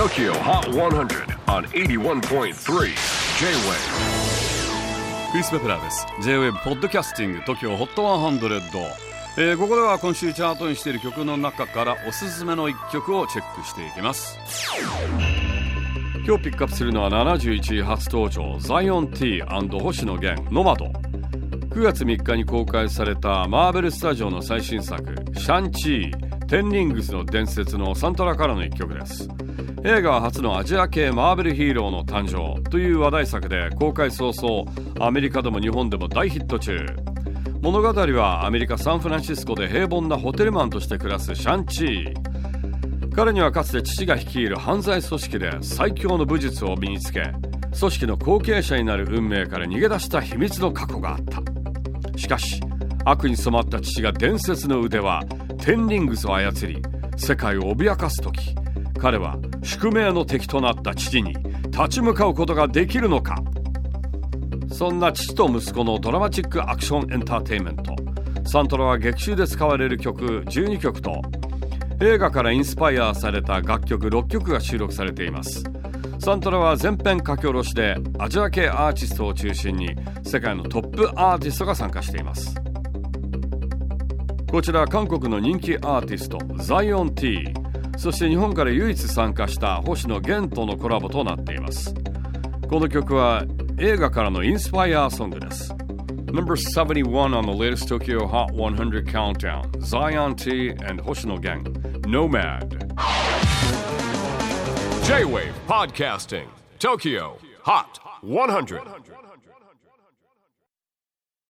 TOKYO HOT 100 on 81.3 J-WAVE クリス・ベプラーです。J-WAVE ポッドキャスティング TOKYO HOT 100、えー、ここでは今週チャートにしている曲の中からおすすめの一曲をチェックしていきます。今日ピックアップするのは71位初登場ザイオン T& 星野源ノマド9月3日に公開されたマーベルスタジオの最新作「シャンチーテンリングスの伝説」のサントラからの一曲です。映画初のアジア系マーベルヒーローの誕生という話題作で公開早々アメリカでも日本でも大ヒット中。物語はアメリカ・サンフランシスコで平凡なホテルマンとして暮らすシャンチー。彼にはかつて父が率いる犯罪組織で最強の武術を身につけ組織の後継者になる運命から逃げ出した秘密の過去があった。しかし悪に染まった父が伝説の腕はテンリングスを操り世界を脅かす時彼は宿命の敵となった父に立ち向かうことができるのか。そんな父と息子のドラマチックアクションエンターテインメントサントラは劇中で使われる曲12曲と映画からインスパイアされた楽曲6曲が収録されています。サントラは全編書き下ろしでアジア系アーティストを中心に世界のトップアーティストが参加しています。こちら韓国の人気アーティストザイオン T そして日本から唯一参加した星野源とのコラボとなっていますこの曲は映画からのインスパイアソングです Number 71 on the latest Tokyo Hot 100 countdown Zion T and Hoshino Gang Nomad J-WAVE PODCASTING TOKYO HOT 100